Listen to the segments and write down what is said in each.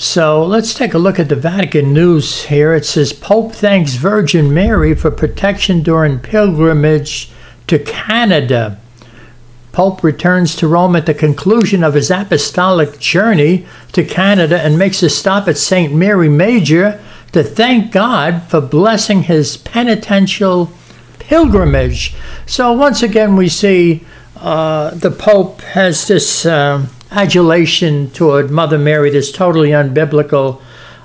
So let's take a look at the Vatican News here. It says Pope thanks Virgin Mary for protection during pilgrimage to Canada. Pope returns to Rome at the conclusion of his apostolic journey to Canada and makes a stop at St. Mary Major to thank God for blessing his penitential pilgrimage. So once again, we see uh, the Pope has this uh, adulation toward Mother Mary, this totally unbiblical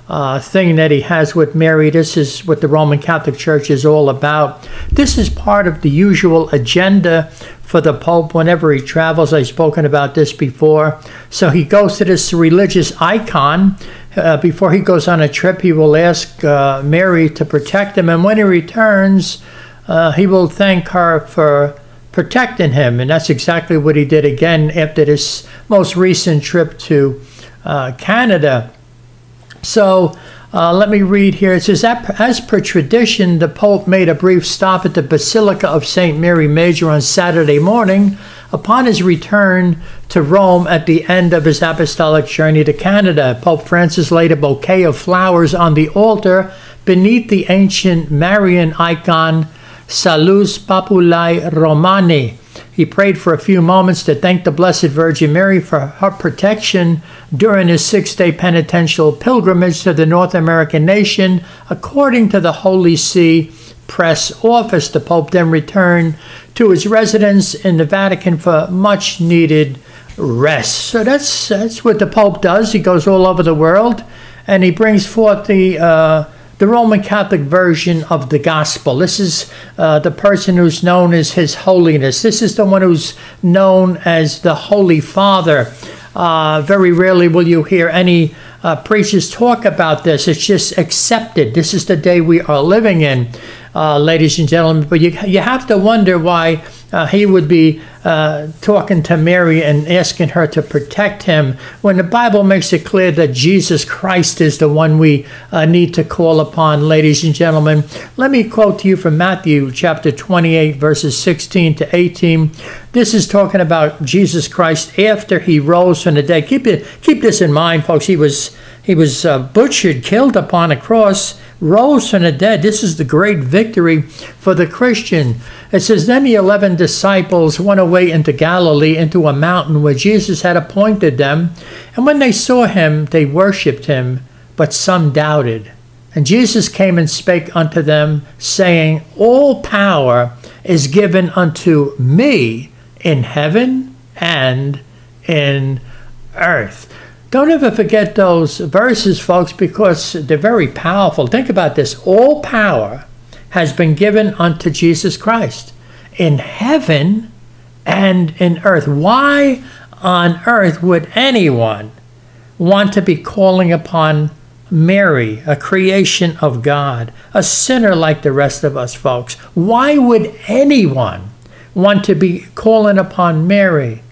uh, thing that he has with Mary. This is what the Roman Catholic Church is all about. This is part of the usual agenda for the Pope whenever he travels. I've spoken about this before. So he goes to this religious icon. Uh, before he goes on a trip, he will ask uh, Mary to protect him. And when he returns, uh, he will thank her for protecting him. And that's exactly what he did again after this most recent trip to uh, Canada. So uh, let me read here. It says, As per tradition, the Pope made a brief stop at the Basilica of St. Mary Major on Saturday morning upon his return to Rome at the end of his apostolic journey to Canada. Pope Francis laid a bouquet of flowers on the altar beneath the ancient Marian icon Salus Populi Romani. He prayed for a few moments to thank the Blessed Virgin Mary for her protection during his six day penitential pilgrimage to the North American nation, according to the Holy See press office. The Pope then returned to his residence in the Vatican for much needed rest. So that's, that's what the Pope does. He goes all over the world and he brings forth the. Uh, the Roman Catholic version of the gospel. This is uh, the person who's known as His Holiness. This is the one who's known as the Holy Father. Uh, very rarely will you hear any uh, preachers talk about this. It's just accepted. This is the day we are living in, uh, ladies and gentlemen. But you, you have to wonder why uh, he would be uh, talking to Mary and asking her to protect him when the Bible makes it clear that Jesus Christ is the one we uh, need to call upon, ladies and gentlemen. Let me quote to you from Matthew chapter 28, verses 16 to 18. This is talking about Jesus Christ after he rose from the dead. Keep it, keep this in mind, folks. He was he was uh, butchered, killed upon a cross, rose from the dead. This is the great victory for the Christian. It says, Then the eleven disciples went away into Galilee, into a mountain where Jesus had appointed them. And when they saw him, they worshipped him, but some doubted. And Jesus came and spake unto them, saying, All power is given unto me in heaven and in earth. Don't ever forget those verses, folks, because they're very powerful. Think about this all power has been given unto Jesus Christ in heaven and in earth. Why on earth would anyone want to be calling upon Mary, a creation of God, a sinner like the rest of us, folks? Why would anyone want to be calling upon Mary?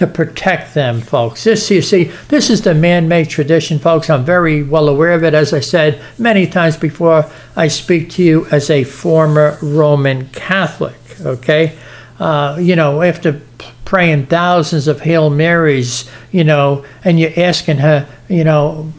To protect them, folks. This, you see, this is the man made tradition, folks. I'm very well aware of it, as I said many times before. I speak to you as a former Roman Catholic, okay? Uh, you know, after praying thousands of Hail Marys, you know, and you're asking her, you know,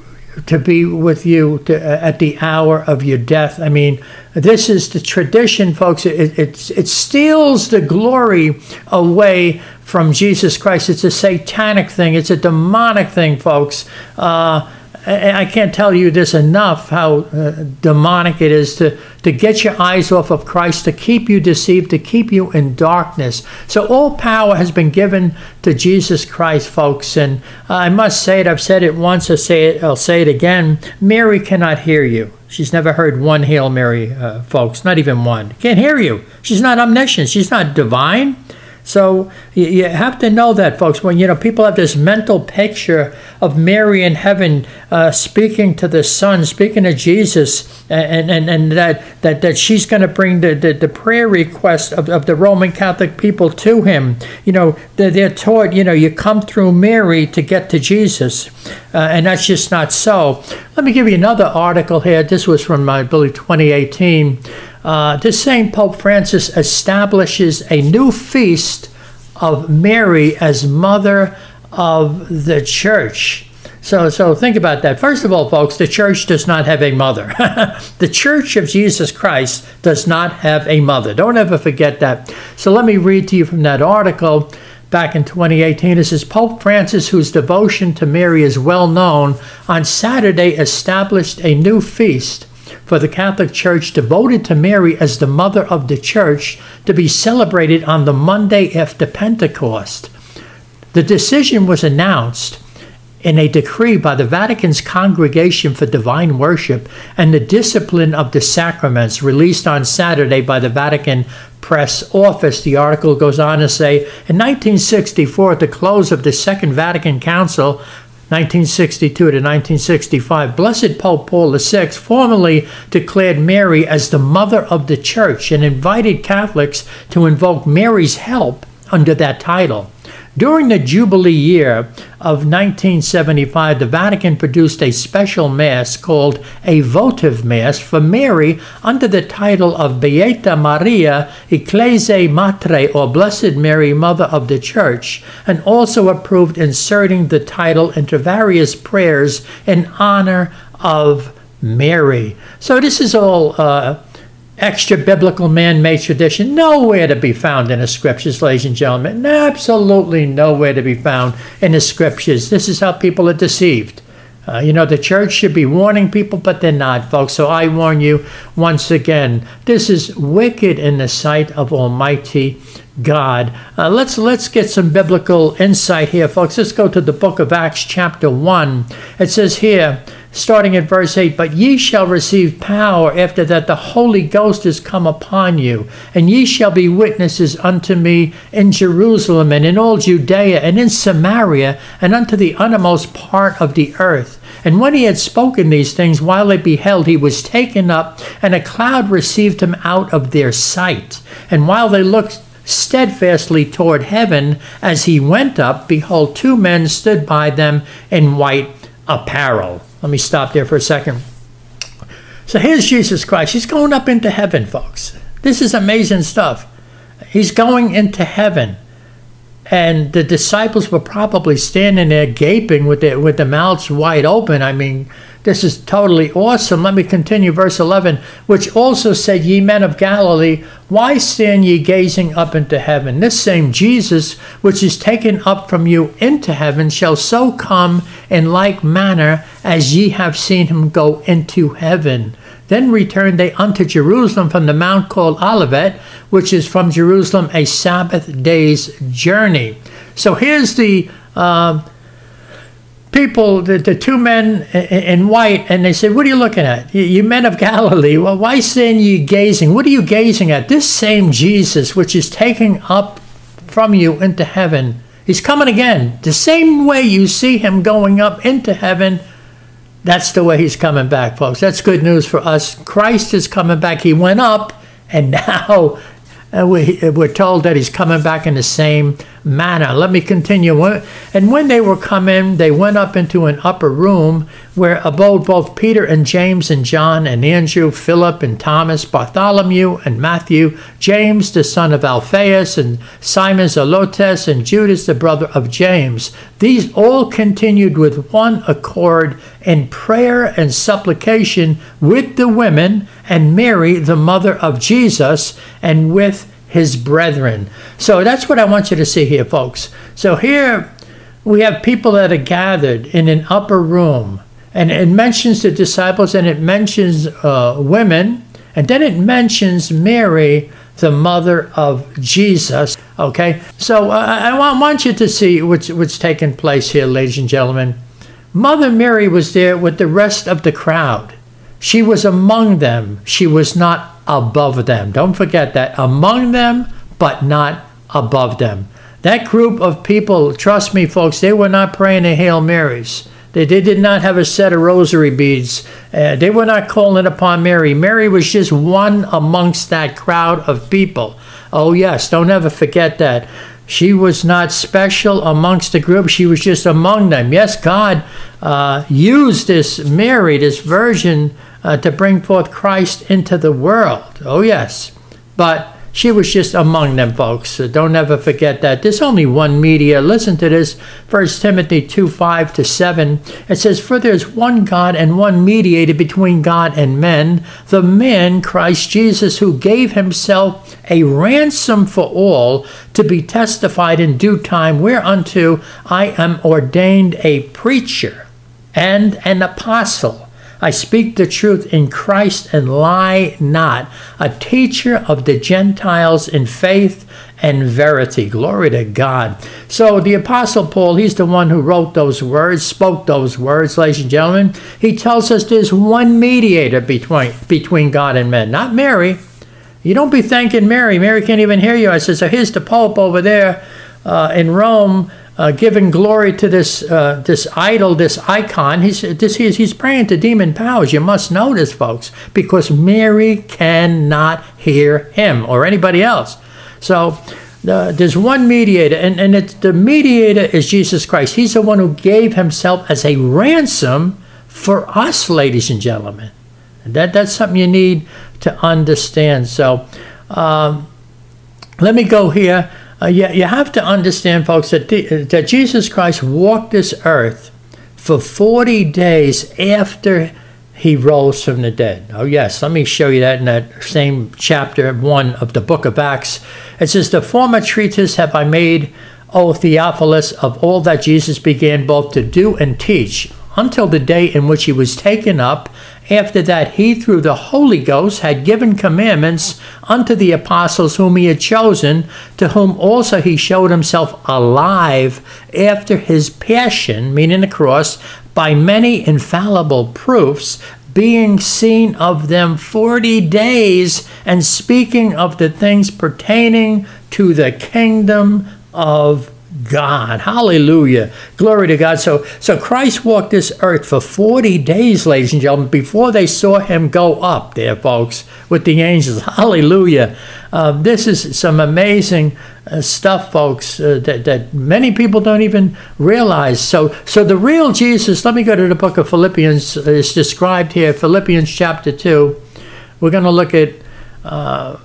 to be with you to, uh, at the hour of your death. I mean, this is the tradition, folks. It, it, it steals the glory away from Jesus Christ. It's a satanic thing, it's a demonic thing, folks. Uh, I can't tell you this enough how uh, demonic it is to, to get your eyes off of Christ, to keep you deceived, to keep you in darkness. So, all power has been given to Jesus Christ, folks. And I must say it, I've said it once, I'll say it, I'll say it again. Mary cannot hear you. She's never heard one Hail Mary, uh, folks, not even one. Can't hear you. She's not omniscient, she's not divine. So you have to know that, folks. When you know people have this mental picture of Mary in heaven uh, speaking to the Son, speaking to Jesus, and and, and that, that that she's going to bring the, the, the, prayer request of, of the Roman Catholic people to him. You know, they're, they're taught, you know, you come through Mary to get to Jesus, uh, and that's just not so. Let me give you another article here. This was from, I believe, 2018. Uh, this same Pope Francis establishes a new feast of Mary as Mother of the Church. So, so think about that. First of all, folks, the church does not have a mother. the church of Jesus Christ does not have a mother. Don't ever forget that. So let me read to you from that article back in 2018. It says Pope Francis, whose devotion to Mary is well known, on Saturday established a new feast for the Catholic Church devoted to Mary as the mother of the church to be celebrated on the Monday after Pentecost. The decision was announced in a decree by the Vatican's Congregation for Divine Worship and the Discipline of the Sacraments, released on Saturday by the Vatican Press Office. The article goes on to say In 1964, at the close of the Second Vatican Council, 1962 to 1965, Blessed Pope Paul VI formally declared Mary as the mother of the church and invited Catholics to invoke Mary's help under that title. During the Jubilee year of 1975, the Vatican produced a special Mass called a votive Mass for Mary under the title of Beata Maria Ecclesiae Matre, or Blessed Mary, Mother of the Church, and also approved inserting the title into various prayers in honor of Mary. So this is all. Uh, extra biblical man made tradition, nowhere to be found in the scriptures, ladies and gentlemen. Absolutely nowhere to be found in the scriptures. This is how people are deceived. Uh, you know, the church should be warning people, but they're not, folks. So I warn you once again this is wicked in the sight of Almighty God. Uh, let's let's get some biblical insight here, folks. Let's go to the book of Acts, chapter one. It says here, starting at verse 8 But ye shall receive power after that the Holy Ghost is come upon you, and ye shall be witnesses unto me in Jerusalem and in all Judea and in Samaria and unto the uttermost part of the earth. And when he had spoken these things, while they beheld, he was taken up, and a cloud received him out of their sight. And while they looked steadfastly toward heaven as he went up, behold, two men stood by them in white apparel. Let me stop there for a second. So here's Jesus Christ. He's going up into heaven, folks. This is amazing stuff. He's going into heaven. And the disciples were probably standing there gaping with their, with their mouths wide open. I mean, this is totally awesome. Let me continue, verse 11, which also said, Ye men of Galilee, why stand ye gazing up into heaven? This same Jesus, which is taken up from you into heaven, shall so come in like manner as ye have seen him go into heaven. Then returned they unto Jerusalem from the mount called Olivet, which is from Jerusalem a Sabbath day's journey. So here's the. Uh, people, the, the two men in white, and they said, What are you looking at? You, you men of Galilee. Well, why stand ye gazing? What are you gazing at? This same Jesus, which is taking up from you into heaven, he's coming again. The same way you see him going up into heaven, that's the way he's coming back, folks. That's good news for us. Christ is coming back. He went up, and now uh, we, we're told that he's coming back in the same manner. Let me continue. And when they were come in, they went up into an upper room where abode both Peter and James and John and Andrew, Philip and Thomas, Bartholomew and Matthew, James the son of Alphaeus, and Simon Zelotes, and Judas the brother of James. These all continued with one accord in prayer and supplication with the women and Mary, the mother of Jesus, and with his brethren. So that's what I want you to see here, folks. So here we have people that are gathered in an upper room, and it mentions the disciples and it mentions uh, women, and then it mentions Mary, the mother of Jesus. Okay, so uh, I want you to see what's, what's taking place here, ladies and gentlemen. Mother Mary was there with the rest of the crowd. She was among them. She was not above them. Don't forget that. Among them, but not above them. That group of people, trust me, folks, they were not praying the Hail Marys. They, they did not have a set of rosary beads. Uh, they were not calling upon Mary. Mary was just one amongst that crowd of people. Oh, yes, don't ever forget that. She was not special amongst the group, she was just among them. Yes, God uh, used this Mary, this virgin, uh, to bring forth Christ into the world. Oh, yes. But She was just among them, folks. So don't ever forget that. There's only one media. Listen to this 1 Timothy 2 5 to 7. It says, For there's one God and one mediator between God and men, the man, Christ Jesus, who gave himself a ransom for all to be testified in due time, whereunto I am ordained a preacher and an apostle. I speak the truth in Christ and lie not, a teacher of the Gentiles in faith and verity. Glory to God. So the Apostle Paul, he's the one who wrote those words, spoke those words, ladies and gentlemen. He tells us there's one mediator between, between God and men, not Mary. You don't be thanking Mary. Mary can't even hear you. I said, so here's the Pope over there uh, in Rome uh, giving glory to this uh, this idol, this icon. He's this he's, he's praying to demon powers. You must know this, folks, because Mary cannot hear him or anybody else. So uh, there's one mediator, and and it's, the mediator is Jesus Christ. He's the one who gave himself as a ransom for us, ladies and gentlemen. That that's something you need to understand. So. Um, let me go here uh, you, you have to understand, folks, that, the, that Jesus Christ walked this earth for 40 days after he rose from the dead. Oh, yes, let me show you that in that same chapter 1 of the book of Acts. It says, The former treatise have I made, O Theophilus, of all that Jesus began both to do and teach, until the day in which he was taken up after that, he, through the Holy Ghost, had given commandments unto the apostles whom he had chosen, to whom also he showed himself alive after his passion, meaning the cross, by many infallible proofs, being seen of them forty days, and speaking of the things pertaining to the kingdom of God. Hallelujah. Glory to God. So so Christ walked this earth for 40 days, ladies and gentlemen, before they saw him go up there, folks, with the angels. Hallelujah. Uh, this is some amazing uh, stuff, folks, uh, that, that many people don't even realize. So, so the real Jesus, let me go to the book of Philippians, is described here, Philippians chapter 2. We're going to look at uh,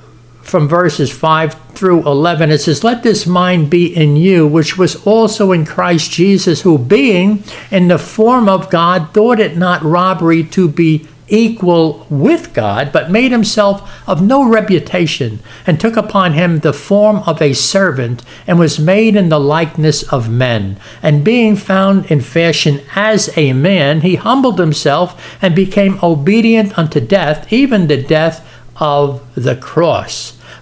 from verses 5 through 11, it says, Let this mind be in you, which was also in Christ Jesus, who being in the form of God, thought it not robbery to be equal with God, but made himself of no reputation, and took upon him the form of a servant, and was made in the likeness of men. And being found in fashion as a man, he humbled himself and became obedient unto death, even the death of the cross.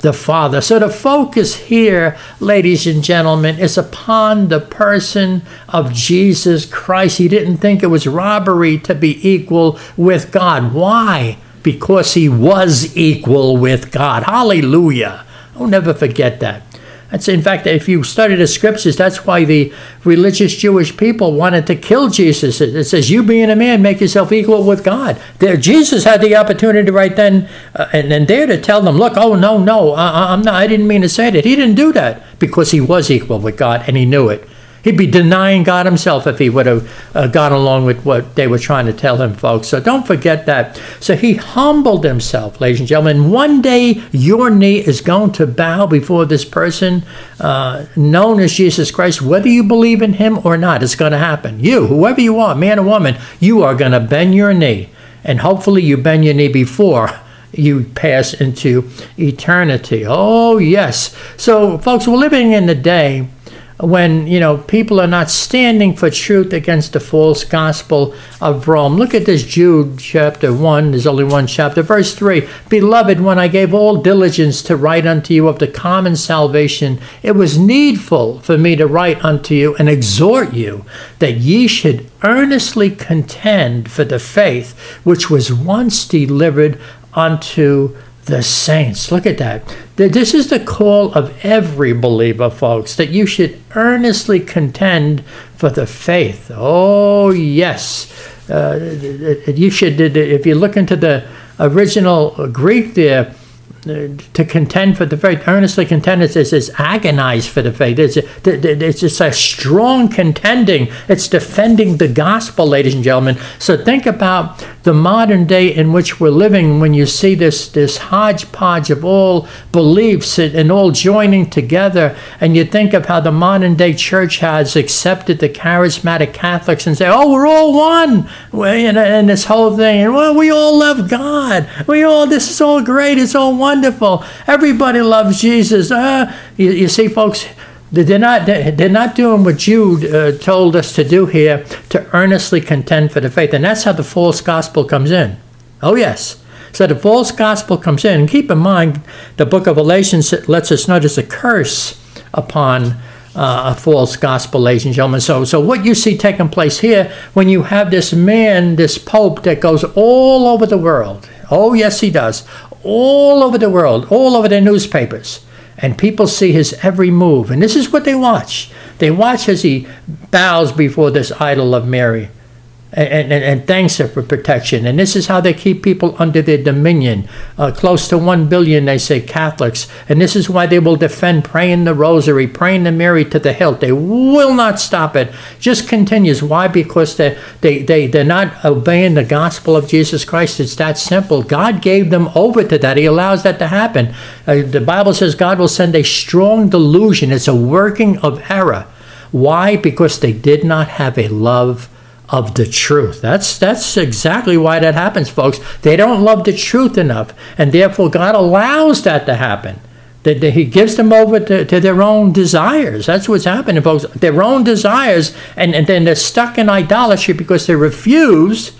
the Father. So the focus here, ladies and gentlemen, is upon the person of Jesus Christ. He didn't think it was robbery to be equal with God. Why? Because he was equal with God. Hallelujah. I'll never forget that. That's in fact, if you study the scriptures, that's why the religious Jewish people wanted to kill Jesus. It says, "You being a man, make yourself equal with God." There, Jesus had the opportunity right then uh, and, there to tell them, "Look, oh no, no, I, I'm not. I didn't mean to say that." He didn't do that because he was equal with God and he knew it. He'd be denying God himself if he would have uh, gone along with what they were trying to tell him, folks. So don't forget that. So he humbled himself, ladies and gentlemen. One day your knee is going to bow before this person uh, known as Jesus Christ, whether you believe in him or not. It's going to happen. You, whoever you are, man or woman, you are going to bend your knee. And hopefully you bend your knee before you pass into eternity. Oh, yes. So, folks, we're living in the day when you know people are not standing for truth against the false gospel of Rome. Look at this Jude chapter 1, there's only one chapter, verse 3. Beloved, when I gave all diligence to write unto you of the common salvation, it was needful for me to write unto you and exhort you that ye should earnestly contend for the faith which was once delivered unto the saints. Look at that. This is the call of every believer, folks, that you should earnestly contend for the faith. Oh, yes. uh, you should, if you look into the original Greek there, Uh, to contend for the faith, earnestly contend, it says, is agonize for the faith. It's, it's just a strong contending. It's defending the gospel, ladies and gentlemen. So think about the modern day in which we're living when you see this, this hodgepodge of all beliefs and all joining together, and you think of how the modern day church has accepted the charismatic Catholics and say, oh, we're all one, and, and this whole thing, and well, we all love God. We all, this is all great. It's all wonderful. Everybody loves Jesus. Uh, you, you see, folks, they're not, they're not doing what Jude uh, told us to do here to earnestly contend for the faith. And that's how the false gospel comes in. Oh, yes. So the false gospel comes in. Keep in mind, the book of Galatians lets us know there's a curse upon uh, a false gospel, ladies and gentlemen. So, so what you see taking place here, when you have this man, this pope that goes all over the world. Oh, yes, he does. All over the world, all over the newspapers and people see his every move. And this is what they watch. They watch as he bows before this idol of Mary and, and, and, thanks for protection. And this is how they keep people under their dominion. Uh, close to 1 billion, they say, Catholics. And this is why they will defend praying the rosary, praying the Mary to the hilt. They will not stop it. Just continues. Why? Because they, they, they, they're not obeying the gospel of Jesus Christ. It's that simple. God gave them over to that. He allows that to happen. Uh, the Bible says God will send a strong delusion. It's a working of error. Why? Because they did not have a love of the truth. That's that's exactly why that happens, folks. They don't love the truth enough, and therefore God allows that to happen. That He gives them over to, to their own desires. That's what's happening, folks. Their own desires, and, and then they're stuck in idolatry because they refuse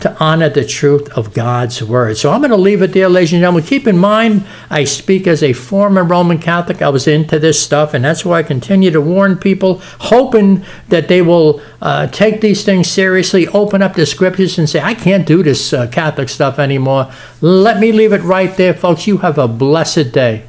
to honor the truth of God's word. So I'm going to leave it there, ladies and gentlemen. Keep in mind, I speak as a former Roman Catholic. I was into this stuff, and that's why I continue to warn people, hoping that they will uh, take these things seriously, open up the scriptures, and say, I can't do this uh, Catholic stuff anymore. Let me leave it right there, folks. You have a blessed day.